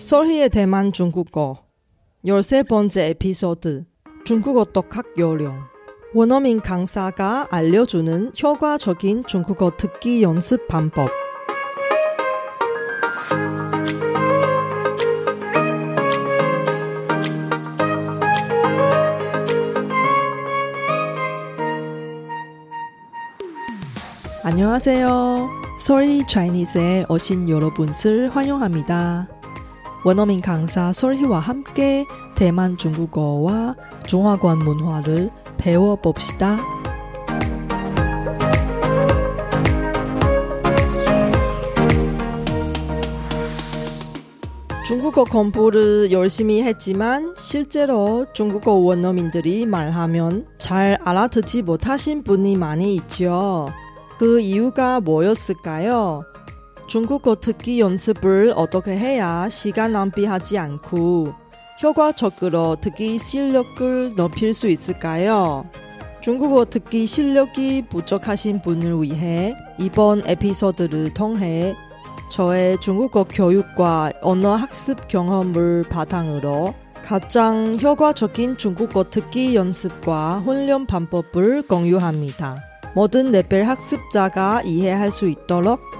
솔희의 대만 중국어 13번째 에피소드 중국어 독학 요령 원어민 강사가 알려주는 효과적인 중국어 듣기 연습 방법 안녕하세요. 솔희 차이니스에 오신 여러분을 환영합니다. 원어민 강사 솔희와 함께 대만 중국어와 중화권 문화를 배워봅시다. 중국어 공부를 열심히 했지만 실제로 중국어 원어민들이 말하면 잘 알아듣지 못하신 분이 많이 있죠. 그 이유가 뭐였을까요? 중국어 듣기 연습을 어떻게 해야 시간 낭비하지 않고 효과적으로 듣기 실력을 높일 수 있을까요? 중국어 듣기 실력이 부족하신 분을 위해 이번 에피소드를 통해 저의 중국어 교육과 언어 학습 경험을 바탕으로 가장 효과적인 중국어 듣기 연습과 훈련 방법을 공유합니다. 모든 레벨 학습자가 이해할 수 있도록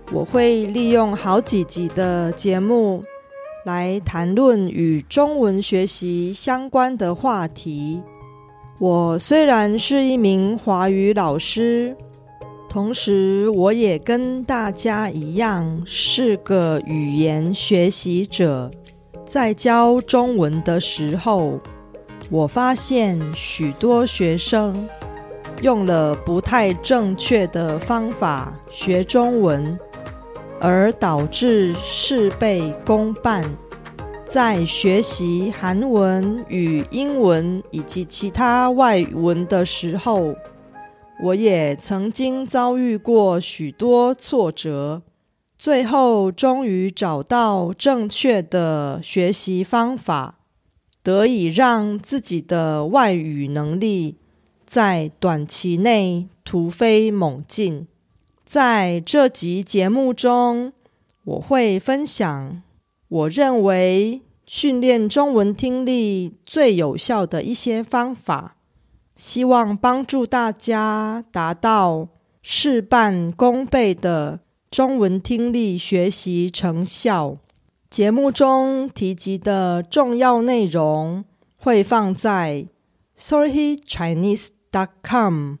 我会利用好几集的节目来谈论与中文学习相关的话题。我虽然是一名华语老师，同时我也跟大家一样是个语言学习者。在教中文的时候，我发现许多学生用了不太正确的方法学中文。而导致事倍功半。在学习韩文与英文以及其他外文的时候，我也曾经遭遇过许多挫折。最后，终于找到正确的学习方法，得以让自己的外语能力在短期内突飞猛进。在这集节目中，我会分享我认为训练中文听力最有效的一些方法，希望帮助大家达到事半功倍的中文听力学习成效。节目中提及的重要内容会放在 sorrychinese.com。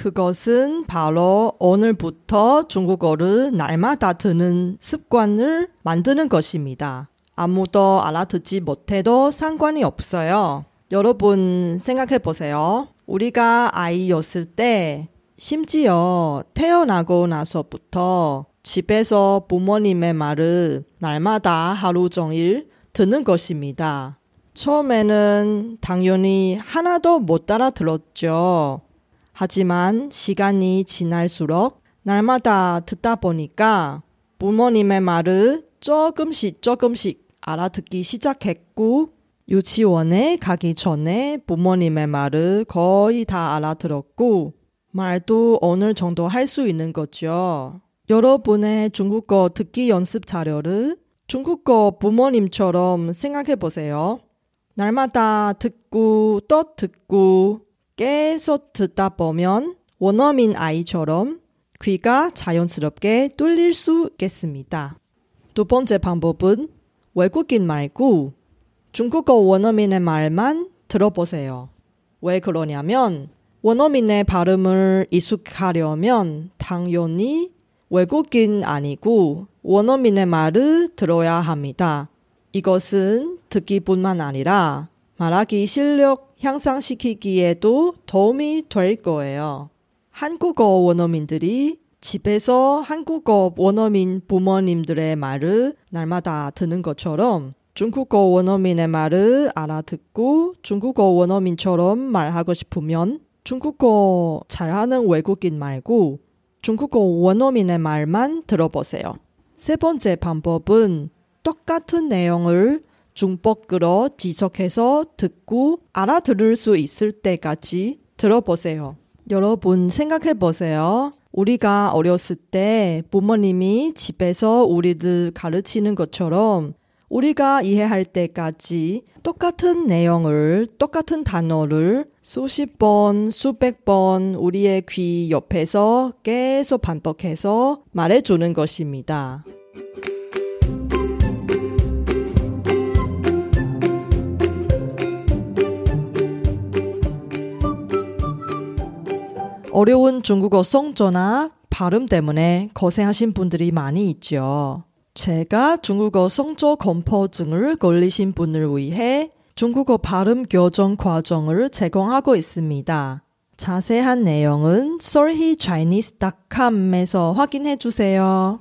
그것은 바로 오늘부터 중국어를 날마다 듣는 습관을 만드는 것입니다. 아무도 알아듣지 못해도 상관이 없어요. 여러분 생각해 보세요. 우리가 아이였을 때 심지어 태어나고 나서부터 집에서 부모님의 말을 날마다 하루 종일 듣는 것입니다. 처음에는 당연히 하나도 못 알아들었죠. 하지만 시간이 지날수록 날마다 듣다 보니까 부모님의 말을 조금씩 조금씩 알아듣기 시작했고 유치원에 가기 전에 부모님의 말을 거의 다 알아들었고 말도 어느 정도 할 수 있는 거죠. 여러분의 중국어 듣기 연습 자료를 중국어 부모님처럼 생각해 보세요. 날마다 듣고 또 듣고 계속 듣다 보면 원어민 아이처럼 귀가 자연스럽게 뚫릴 수 있겠습니다. 두 번째 방법은 외국인 말고 중국어 원어민의 말만 들어보세요. 왜 그러냐면 원어민의 발음을 익숙하려면 당연히 외국인 아니고 원어민의 말을 들어야 합니다. 이것은 듣기뿐만 아니라 말하기 실력 향상시키기에도 도움이 될 거예요. 한국어 원어민들이 집에서 한국어 원어민 부모님들의 말을 날마다 듣는 것처럼 중국어 원어민의 말을 알아듣고 중국어 원어민처럼 말하고 싶으면 중국어 잘하는 외국인 말고 중국어 원어민의 말만 들어보세요. 세 번째 방법은 똑같은 내용을 중법으로 지속해서 듣고 알아들을 수 있을 때까지 들어보세요. 여러분 생각해 보세요. 우리가 어렸을 때 부모님이 집에서 우리들 가르치는 것처럼 우리가 이해할 때까지 똑같은 내용을, 똑같은 단어를 수십 번, 수백 번 우리의 귀 옆에서 계속 반복해서 말해주는 것입니다. 어려운 중국어 성조나 발음 때문에 고생하신 분들이 많이 있죠. 제가 중국어 성조 공포증을 걸리신 분을 위해 중국어 발음 교정 과정을 제공하고 있습니다. 자세한 내용은 solhechinese.com에서 확인해 주세요.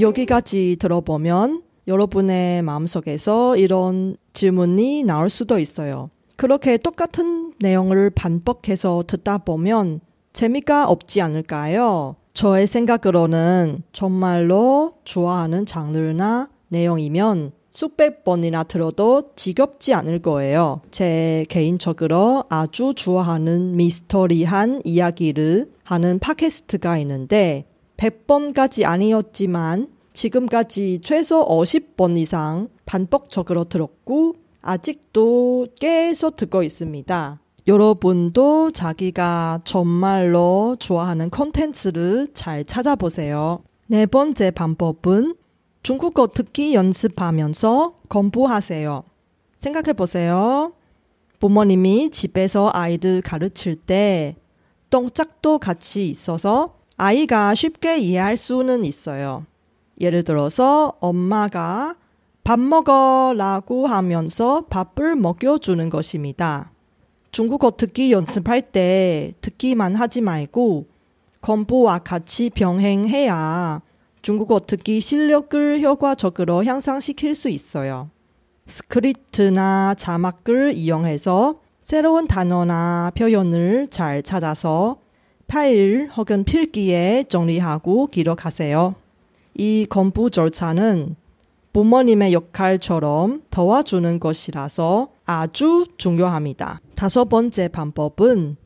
여기까지 들어보면 여러분의 마음속에서 이런 질문이 나올 수도 있어요. 그렇게 똑같은 내용을 반복해서 듣다 보면 재미가 없지 않을까요? 저의 생각으로는 정말로 좋아하는 장르나 내용이면 수백 번이나 들어도 지겹지 않을 거예요. 제 개인적으로 아주 좋아하는 미스터리한 이야기를 하는 팟캐스트가 있는데 100번까지 아니었지만 지금까지 최소 50번 이상 반복 적으로 들었고 아직도 계속 듣고 있습니다. 여러분도 자기가 정말로 좋아하는 콘텐츠를 잘 찾아보세요. 네 번째 방법은 중국어 듣기 연습하면서 공부하세요. 생각해 보세요. 부모님이 집에서 아이들 가르칠 때 동작도 같이 있어서 아이가 쉽게 이해할 수는 있어요. 예를 들어서 엄마가 밥 먹어라고 하면서 밥을 먹여주는 것입니다. 중국어 듣기 연습할 때 듣기만 하지 말고 공부와 같이 병행해야 중국어 듣기 실력을 효과적으로 향상시킬 수 있어요. 스크립트나 자막을 이용해서 새로운 단어나 표현을 잘 찾아서 파일 혹은 필기에 정리하고 기록하세요. 이 공부 절차는 부모님의 역할처럼 도와주는 것이라서 아주 중요합니다. 다섯 번째 방법은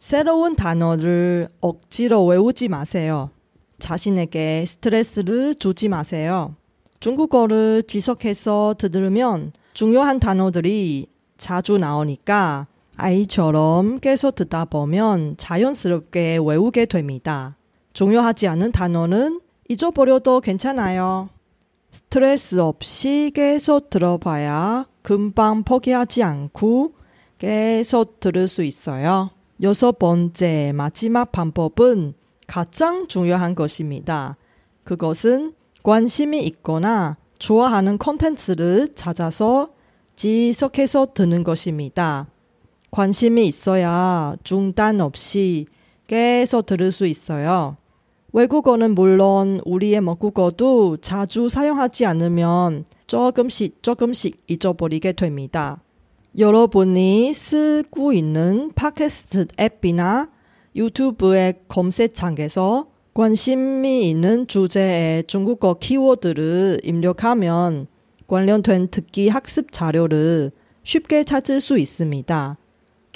새로운 단어를 억지로 외우지 마세요. 자신에게 스트레스를 주지 마세요. 중국어를 지속해서 들으면 중요한 단어들이 자주 나오니까 아이처럼 계속 듣다 보면 자연스럽게 외우게 됩니다. 중요하지 않은 단어는 잊어버려도 괜찮아요. 스트레스 없이 계속 들어봐야 금방 포기하지 않고 계속 들을 수 있어요. 여섯 번째 마지막 방법은 가장 중요한 것입니다. 그것은 관심이 있거나 좋아하는 콘텐츠를 찾아서 지속해서 듣는 것입니다. 관심이 있어야 중단 없이 계속 들을 수 있어요. 외국어는 물론 우리의 모국어도 자주 사용하지 않으면 조금씩 조금씩 잊어버리게 됩니다. 여러분이 쓰고 있는 팟캐스트 앱이나 유튜브의 검색창에서 관심이 있는 주제의 중국어 키워드를 입력하면 관련된 듣기 학습 자료를 쉽게 찾을 수 있습니다.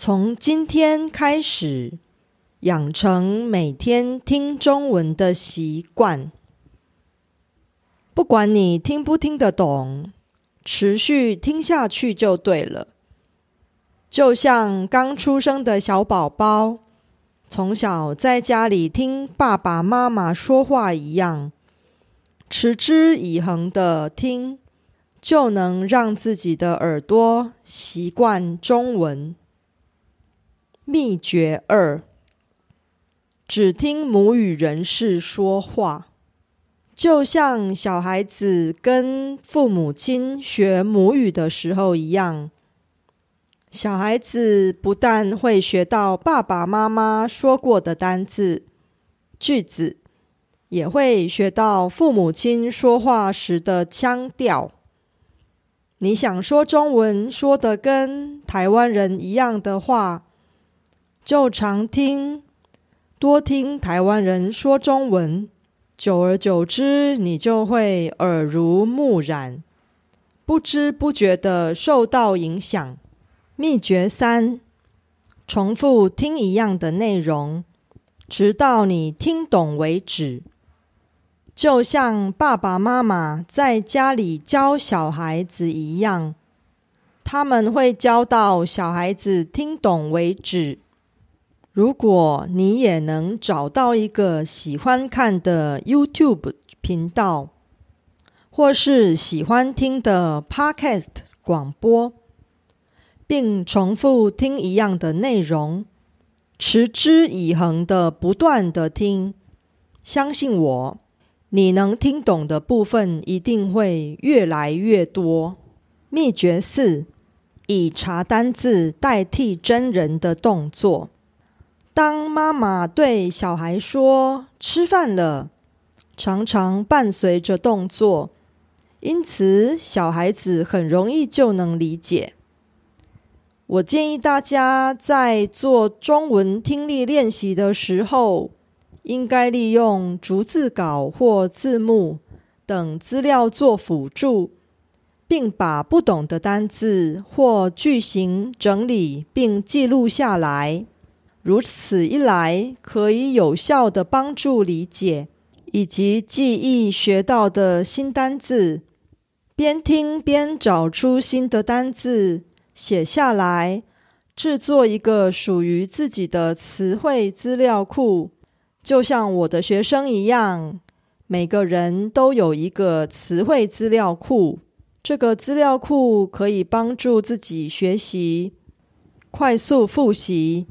从今天开始，养成每天听中文的习惯。不管你听不听得懂，持续听下去就对了。就像刚出生的小宝宝。从小在家里听爸爸妈妈说话一样，持之以恒的听，就能让自己的耳朵习惯中文。秘诀二：只听母语人士说话，就像小孩子跟父母亲学母语的时候一样。小孩子不但会学到爸爸妈妈说过的单字、句子，也会学到父母亲说话时的腔调。你想说中文说的跟台湾人一样的话，就常听、多听台湾人说中文，久而久之，你就会耳濡目染，不知不觉的受到影响。秘诀三：重复听一样的内容，直到你听懂为止。就像爸爸妈妈在家里教小孩子一样，他们会教到小孩子听懂为止。如果你也能找到一个喜欢看的 YouTube 频道，或是喜欢听的 Podcast 广播。并重复听一样的内容，持之以恒的不断的听。相信我，你能听懂的部分一定会越来越多。秘诀四：以查单字代替真人的动作。当妈妈对小孩说“吃饭了”，常常伴随着动作，因此小孩子很容易就能理解。我建议大家在做中文听力练习的时候，应该利用逐字稿或字幕等资料做辅助，并把不懂的单字或句型整理并记录下来。如此一来，可以有效的帮助理解以及记忆学到的新单字，边听边找出新的单字。写下来，制作一个属于自己的词汇资料库，就像我的学生一样。每个人都有一个词汇资料库，这个资料库可以帮助自己学习、快速复习，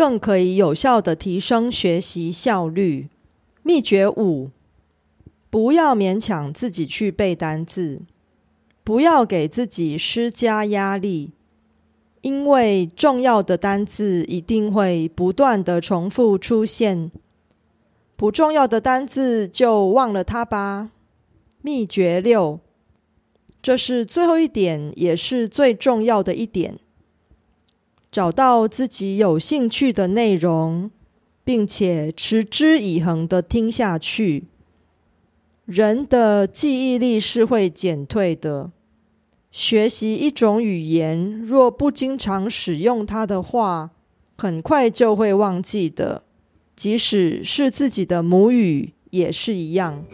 更可以有效的提升学习效率。秘诀五：不要勉强自己去背单字。不要给自己施加压力，因为重要的单字一定会不断的重复出现。不重要的单字就忘了它吧。秘诀六，这是最后一点，也是最重要的一点：找到自己有兴趣的内容，并且持之以恒的听下去。人的记忆力是会减退的。学习一种语言，若不经常使用它的话，很快就会忘记的。即使是自己的母语，也是一样。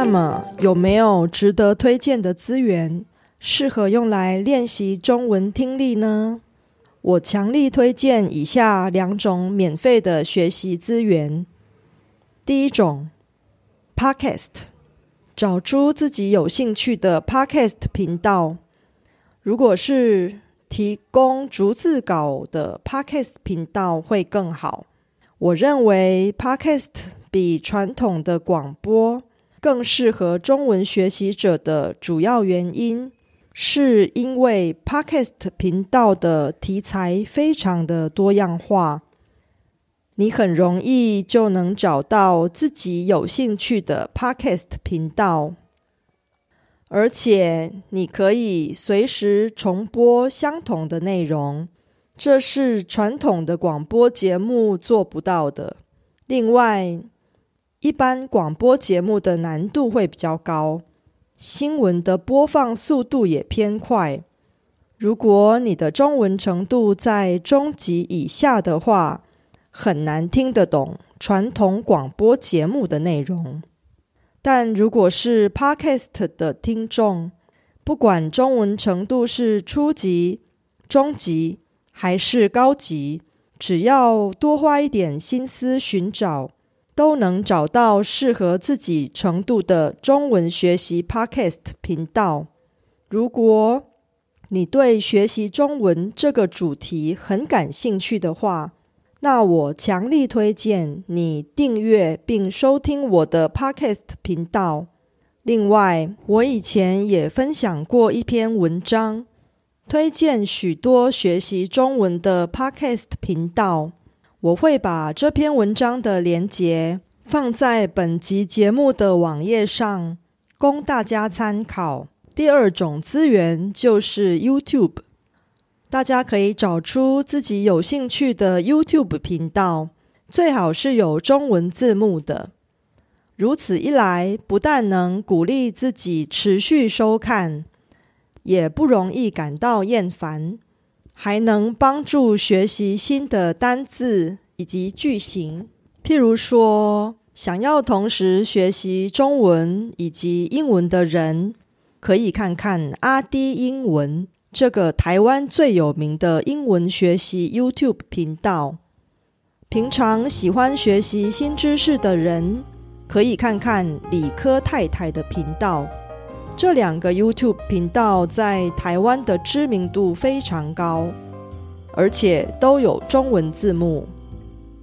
那么，有没有值得推荐的资源？适合用来练习中文听力呢？我强力推荐以下两种免费的学习资源。第一种，Podcast，找出自己有兴趣的 Podcast 频道。如果是提供逐字稿的 Podcast 频道会更好。我认为 Podcast 比传统的广播更适合中文学习者的主要原因。是因为 Podcast 频道的题材非常的多样化，你很容易就能找到自己有兴趣的 Podcast 频道。而且你可以随时重播相同的内容，这是传统的广播节目做不到的。另外，一般广播节目的难度会比较高，新闻的播放速度也偏快。如果你的中文程度在中级以下的话，很难听得懂传统广播节目的内容。但如果是 Podcast 的听众，不管中文程度是初级、中级还是高级，只要多花一点心思寻找，都能找到适合自己程度的中文学习 Podcast 频道。如果你对学习中文这个主题很感兴趣的话，那我强力推荐你订阅并收听我的 Podcast 频道。另外，我以前也分享过一篇文章，推荐许多学习中文的 Podcast 频道。我会把这篇文章的连结放在本集节目的网页上，供大家参考。第二种资源就是 YouTube。大家可以找出自己有兴趣的 YouTube 频道，最好是有中文字幕的。如此一来，不但能鼓励自己持续收看，也不容易感到厌烦，还能帮助学习新的单字以及句型。譬如说，想要同时学习中文以及英文的人，可以看看阿迪英文。这个台湾最有名的英文学习 YouTube 频道，平常喜欢学习新知识的人，可以看看理科太太的频道。这两个 YouTube 频道在台湾的知名度非常高，而且都有中文字幕，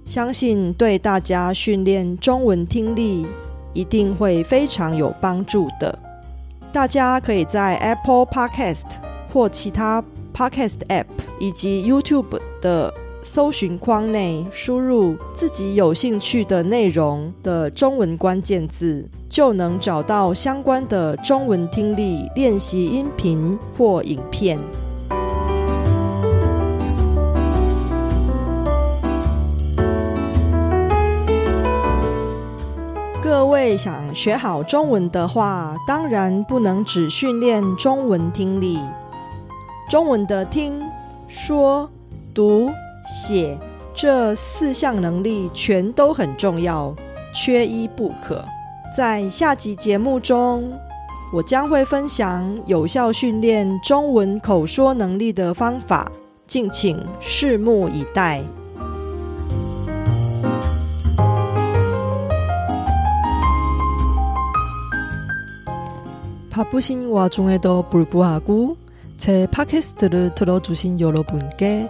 相信对大家训练中文听力一定会非常有帮助的。大家可以在 Apple Podcast。或其他 Podcast App 以及 YouTube 的搜寻框内输入自己有兴趣的内容的中文关键字，就能找到相关的中文听力练习音频或影片。各位想学好中文的话，当然不能只训练中文听力。中文的听、说、读、写这四项能力全都很重要，缺一不可。在下集节目中，我将会分享有效训练中文口说能力的方法，敬请拭目以待。바쁘신와중에도불구하고 제 팟캐스트를 들어주신 여러분께